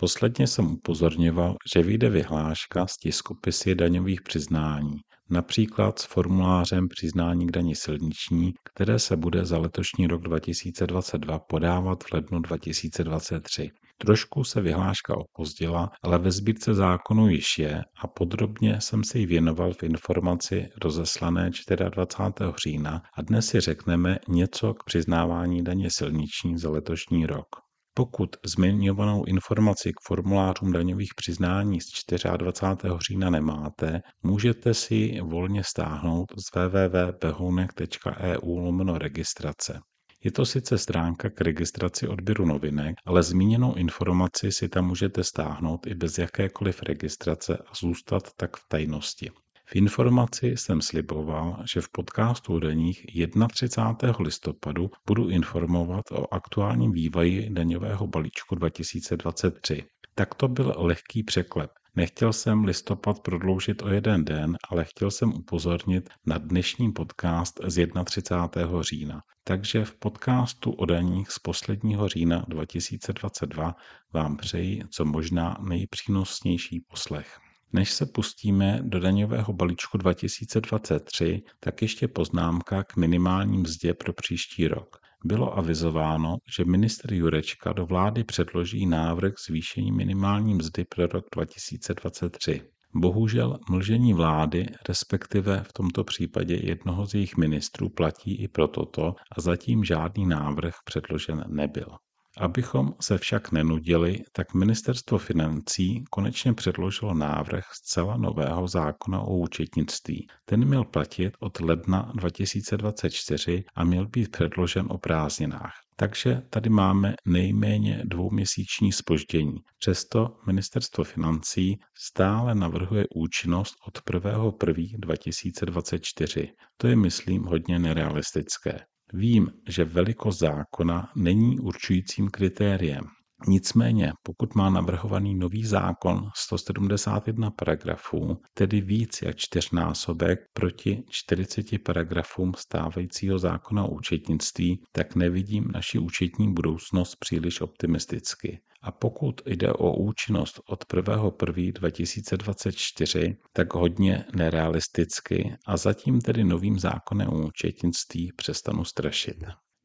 Posledně jsem upozorňoval, že vyjde vyhláška z tiskopisy daňových přiznání, například s formulářem přiznání k dani silniční, které se bude za letošní rok 2022 podávat v lednu 2023. Trošku se vyhláška opozdila, ale ve sbírce zákonu již je a podrobně jsem si ji věnoval v informaci rozeslané 24. října a dnes si řekneme něco k přiznávání daně silniční za letošní rok. Pokud zmiňovanou informaci k formulářům daňových přiznání z 24. října nemáte, můžete si ji volně stáhnout z www.behounek.eu registrace. Je to sice stránka k registraci odběru novinek, ale zmíněnou informaci si tam můžete stáhnout i bez jakékoliv registrace a zůstat tak v tajnosti. V informaci jsem sliboval, že v podcastu deních 31. listopadu budu informovat o aktuálním vývoji daňového balíčku 2023. Tak to byl lehký překlep. Nechtěl jsem listopad prodloužit o jeden den, ale chtěl jsem upozornit na dnešní podcast z 31. října. Takže v podcastu o daních z posledního října 2022 vám přeji co možná nejpřínosnější poslech. Než se pustíme do daňového balíčku 2023, tak ještě poznámka k minimální mzdě pro příští rok. Bylo avizováno, že ministr Jurečka do vlády předloží návrh zvýšení minimální mzdy pro rok 2023. Bohužel mlžení vlády, respektive v tomto případě jednoho z jejich ministrů, platí i pro toto a zatím žádný návrh předložen nebyl. Abychom se však nenudili, tak ministerstvo financí konečně předložilo návrh zcela nového zákona o účetnictví. Ten měl platit od ledna 2024 a měl být předložen o prázdninách. Takže tady máme nejméně dvouměsíční spoždění. Přesto ministerstvo financí stále navrhuje účinnost od 1.1.2024. To je, myslím, hodně nerealistické. Vím, že velikost zákona není určujícím kritériem. Nicméně, pokud má navrhovaný nový zákon 171 paragrafů, tedy víc jak čtyřnásobek proti 40 paragrafům stávajícího zákona o účetnictví, tak nevidím naši účetní budoucnost příliš optimisticky. A pokud jde o účinnost od 1.1.2024, tak hodně nerealisticky a zatím tedy novým zákonem o účetnictví přestanu strašit.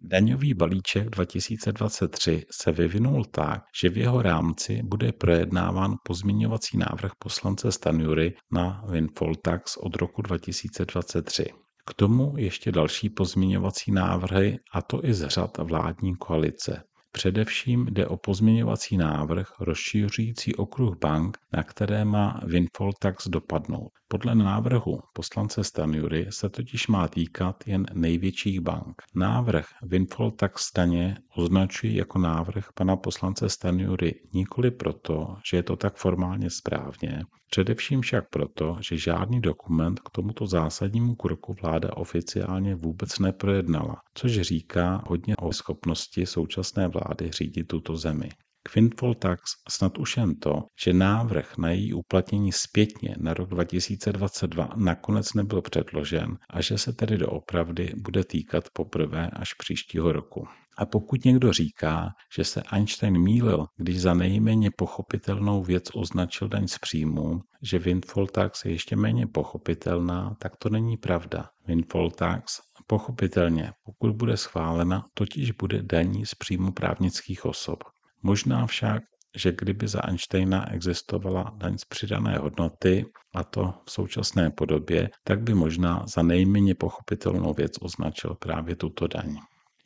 Daňový balíček 2023 se vyvinul tak, že v jeho rámci bude projednáván pozměňovací návrh poslance Stanjury na windfall tax od roku 2023. K tomu ještě další pozměňovací návrhy, a to i z řad vládní koalice. Především jde o pozměňovací návrh rozšiřující okruh bank, na které má windfall tax dopadnout. Podle návrhu poslance Stanjury se totiž má týkat jen největších bank. Návrh windfall tax daně označuji jako návrh pana poslance Stanjury nikoli proto, že je to tak formálně správně, především však proto, že žádný dokument k tomuto zásadnímu kroku vláda oficiálně vůbec neprojednala, což říká hodně o schopnosti současné vlády řídit tuto zemi. K windfall tax snad už jen to, že návrh na její uplatnění zpětně na rok 2022 nakonec nebyl předložen a že se tedy doopravdy bude týkat poprvé až příštího roku. A pokud někdo říká, že se Einstein mýlil, když za nejméně pochopitelnou věc označil daň z příjmu, že windfall tax je ještě méně pochopitelná, tak to není pravda. Windfall tax pochopitelně, pokud bude schválena, totiž bude daní z příjmu právnických osob. Možná však, že kdyby za Einsteina existovala daň z přidané hodnoty, a to v současné podobě, tak by možná za nejméně pochopitelnou věc označil právě tuto daň.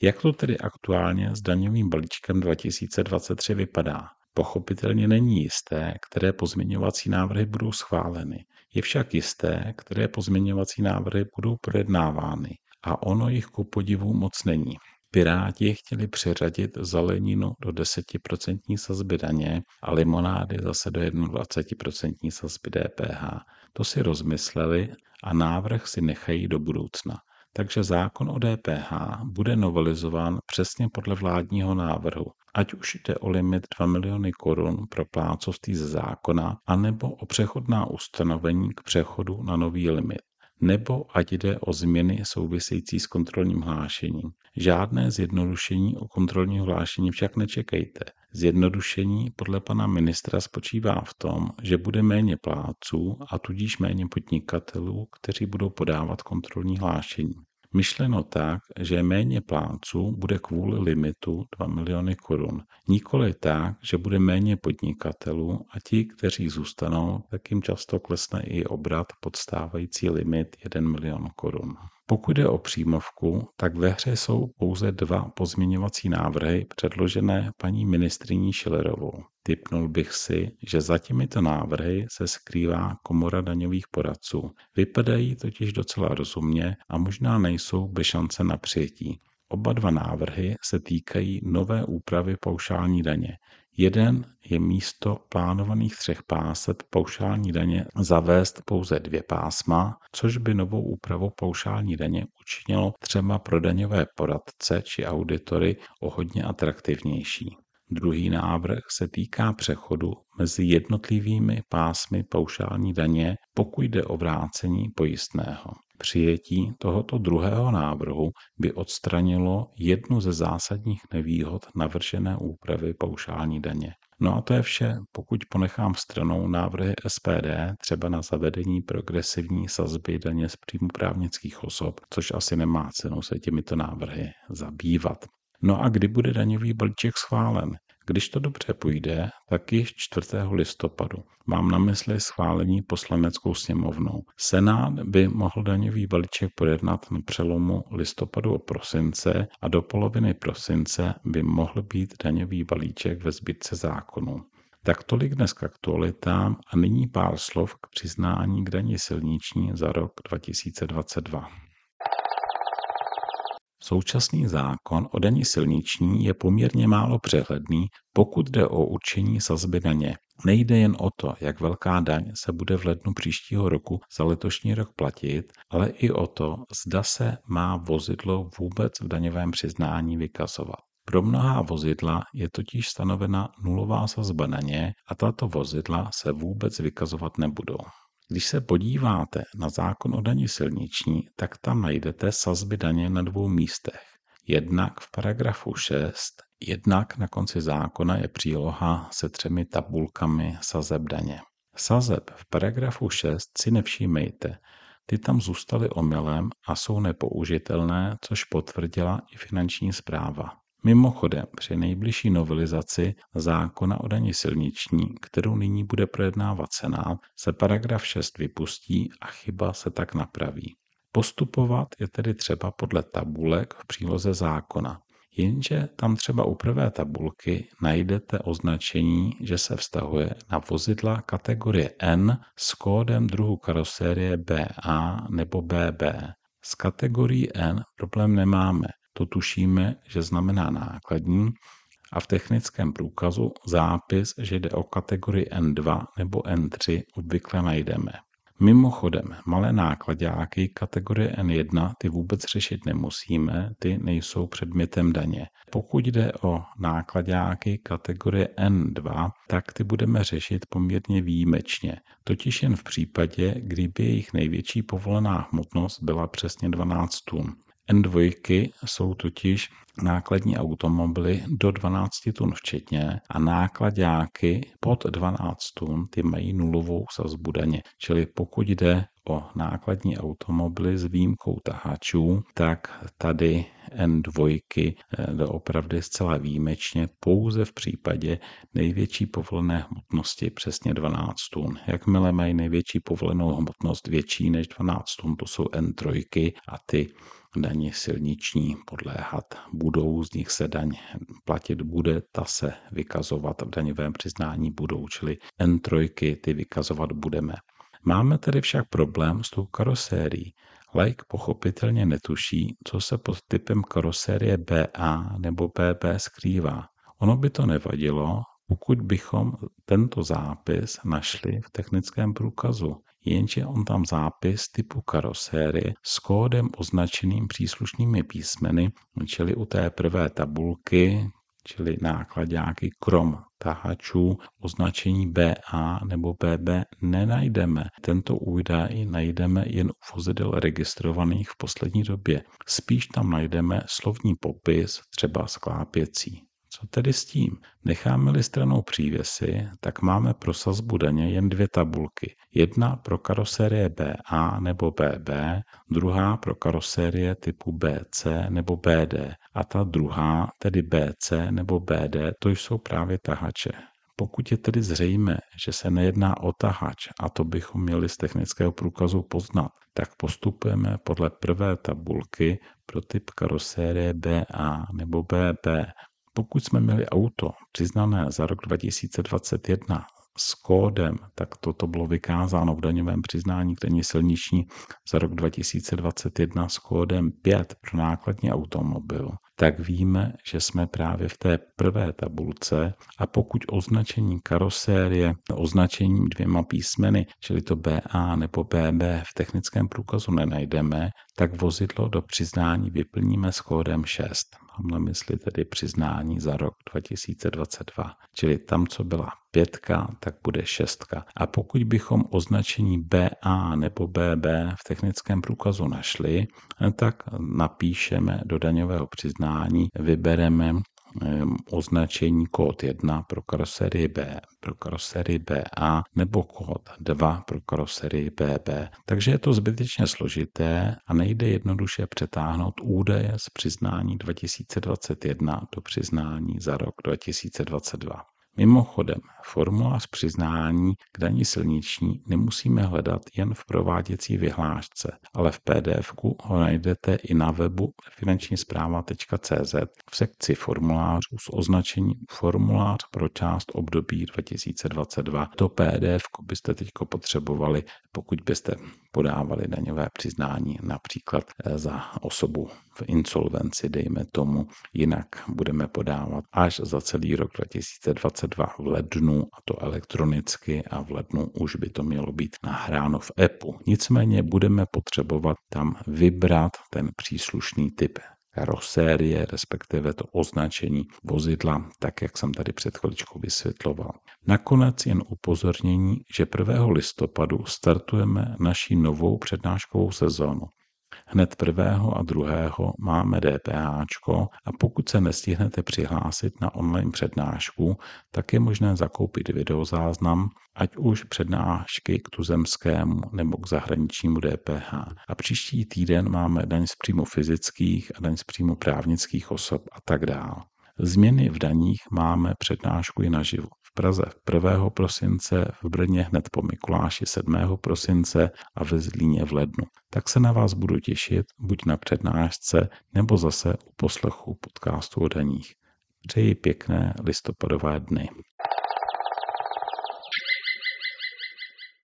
Jak to tedy aktuálně s daňovým balíčkem 2023 vypadá? Pochopitelně není jisté, které pozměňovací návrhy budou schváleny. Je však jisté, které pozměňovací návrhy budou projednávány. A ono jich ku podivu moc není. Piráti chtěli přeřadit zeleninu do 10% sazby daně a limonády zase do 21% sazby DPH. To si rozmysleli a návrh si nechají do budoucna. Takže zákon o DPH bude novelizován přesně podle vládního návrhu, ať už jde o limit 2 miliony korun pro plácovství ze zákona, anebo o přechodná ustanovení k přechodu na nový limit. Nebo ať jde o změny související s kontrolním hlášením. Žádné zjednodušení o kontrolního hlášení však nečekejte. Zjednodušení podle pana ministra spočívá v tom, že bude méně plátců a tudíž méně podnikatelů, kteří budou podávat kontrolní hlášení. Myšleno tak, že méně pláců bude kvůli limitu 2 miliony korun. Nikoli tak, že bude méně podnikatelů a ti, kteří zůstanou, tak jim často klesne i obrat pod stávající limit 1 milion korun. Pokud jde o příjmovku, tak ve hře jsou pouze dva pozměňovací návrhy předložené paní ministriní Šilerovou. Typnul bych si, že za těmito návrhy se skrývá komora daňových poradců. Vypadají totiž docela rozumně a možná nejsou bez šance na přijetí. Oba dva návrhy se týkají nové úpravy paušální daně. Jeden je místo plánovaných třech páseb paušální daně zavést pouze dvě pásma, což by novou úpravou paušální daně učinilo třeba pro daňové poradce či auditory o hodně atraktivnější. Druhý návrh se týká přechodu mezi jednotlivými pásmy paušální daně, pokud jde o vrácení pojistného. Přijetí tohoto druhého návrhu by odstranilo jednu ze zásadních nevýhod navržené úpravy paušální daně. No a to je vše, pokud ponechám stranou návrhy SPD, třeba na zavedení progresivní sazby daně z příjmu právnických osob, což asi nemá cenu se těmito návrhy zabývat. No a kdy bude daňový balíček schválen? Když to dobře půjde, tak již 4. listopadu. Mám na mysli schválení poslaneckou sněmovnou. Senát by mohl daňový balíček projednat na přelomu listopadu a prosince a do poloviny prosince by mohl být daňový balíček ve zbytce zákonu. Tak tolik dnes k aktualitám a nyní pár slov k přiznání k daní silniční za rok 2022. Současný zákon o daní silniční je poměrně málo přehledný, pokud jde o určení sazby daně. Nejde jen o to, jak velká daň se bude v lednu příštího roku za letošní rok platit, ale i o to, zda se má vozidlo vůbec v daňovém přiznání vykazovat. Pro mnohá vozidla je totiž stanovena nulová sazba daně a tato vozidla se vůbec vykazovat nebudou. Když se podíváte na zákon o dani silniční, tak tam najdete sazby daně na dvou místech. Jednak v paragrafu 6, jednak na konci zákona je příloha se třemi tabulkami sazeb daně. Sazeb v paragrafu 6 si nevšímejte, ty tam zůstaly omylem a jsou nepoužitelné, což potvrdila i finanční zpráva. Mimochodem, při nejbližší novelizaci zákona o dani silniční, kterou nyní bude projednávat Senát, se paragraf 6 vypustí a chyba se tak napraví. Postupovat je tedy třeba podle tabulek v příloze zákona. Jenže tam třeba u prvé tabulky najdete označení, že se vztahuje na vozidla kategorie N s kódem druhu karosérie BA nebo BB. S kategorií N problém nemáme, to tušíme, že znamená nákladní a v technickém průkazu zápis, že jde o kategorii N2 nebo N3 obvykle najdeme. Mimochodem, malé nákladáky kategorie N1 ty vůbec řešit nemusíme, ty nejsou předmětem daně. Pokud jde o nákladáky kategorie N2, tak ty budeme řešit poměrně výjimečně, totiž jen v případě, kdyby jejich největší povolená hmotnost byla přesně 12 tun. N2 jsou totiž nákladní automobily do 12 tun včetně a nákladáky pod 12 tun ty mají nulovou sazbu daně. Čili pokud jde o nákladní automobily s výjimkou tahačů, tak tady N2 jde opravdu zcela výjimečně pouze v případě největší povolené hmotnosti přesně 12 tun. Jakmile mají největší povolenou hmotnost větší než 12 tun, to jsou N3 a ty daně silniční podléhat budou, z nich se daň platit bude, ta se vykazovat v daňovém přiznání budou, čili N3 ty vykazovat budeme. Máme tedy však problém s tou karosérií. Like pochopitelně netuší, co se pod typem karosérie BA nebo BB skrývá. Ono by to nevadilo, pokud bychom tento zápis našli v technickém průkazu jenže on tam zápis typu karosérie s kódem označeným příslušnými písmeny, čili u té prvé tabulky čili nákladňáky krom tahačů označení BA nebo BB nenajdeme. Tento údaj najdeme jen u vozidel registrovaných v poslední době. Spíš tam najdeme slovní popis, třeba sklápěcí. Co tedy s tím? Necháme-li stranou přívěsy, tak máme pro sazbu daně jen dvě tabulky. Jedna pro karosérie BA nebo BB, druhá pro karosérie typu BC nebo BD. A ta druhá, tedy BC nebo BD, to jsou právě tahače. Pokud je tedy zřejmé, že se nejedná o tahač, a to bychom měli z technického průkazu poznat, tak postupujeme podle prvé tabulky pro typ karosérie BA nebo BB pokud jsme měli auto přiznané za rok 2021 s kódem, tak toto bylo vykázáno v daňovém přiznání k daní silniční za rok 2021 s kódem 5 pro nákladní automobil, tak víme, že jsme právě v té prvé tabulce a pokud označení karosérie označením dvěma písmeny, čili to BA nebo BB v technickém průkazu nenajdeme, tak vozidlo do přiznání vyplníme s kódem 6 mám na mysli tedy přiznání za rok 2022. Čili tam, co byla pětka, tak bude šestka. A pokud bychom označení BA nebo BB v technickém průkazu našli, tak napíšeme do daňového přiznání, vybereme označení kód 1 pro karoserii B, pro karoserii BA nebo kód 2 pro karoserii BB. Takže je to zbytečně složité a nejde jednoduše přetáhnout údaje z přiznání 2021 do přiznání za rok 2022. Mimochodem, formulář přiznání k daní silniční nemusíme hledat jen v prováděcí vyhlášce, ale v pdf ho najdete i na webu finanční zpráva.cz v sekci formulářů s označením formulář pro část období 2022. To pdf byste teď potřebovali, pokud byste podávali daňové přiznání například eh, za osobu insolvenci, dejme tomu, jinak budeme podávat až za celý rok 2022 v lednu, a to elektronicky a v lednu už by to mělo být nahráno v EPU. Nicméně budeme potřebovat tam vybrat ten příslušný typ karosérie, respektive to označení vozidla, tak jak jsem tady před chviličkou vysvětloval. Nakonec jen upozornění, že 1. listopadu startujeme naší novou přednáškovou sezónu. Hned prvého a druhého máme DPH a pokud se nestihnete přihlásit na online přednášku, tak je možné zakoupit videozáznam, ať už přednášky k tuzemskému nebo k zahraničnímu DPH. A příští týden máme daň z příjmu fyzických a daň z příjmu právnických osob a tak dále. Změny v daních máme přednášku i naživu. V Praze 1. prosince, v Brně hned po Mikuláši 7. prosince a ve Zlíně v lednu. Tak se na vás budu těšit buď na přednášce nebo zase u poslechu podcastu o daních. Přeji pěkné listopadové dny.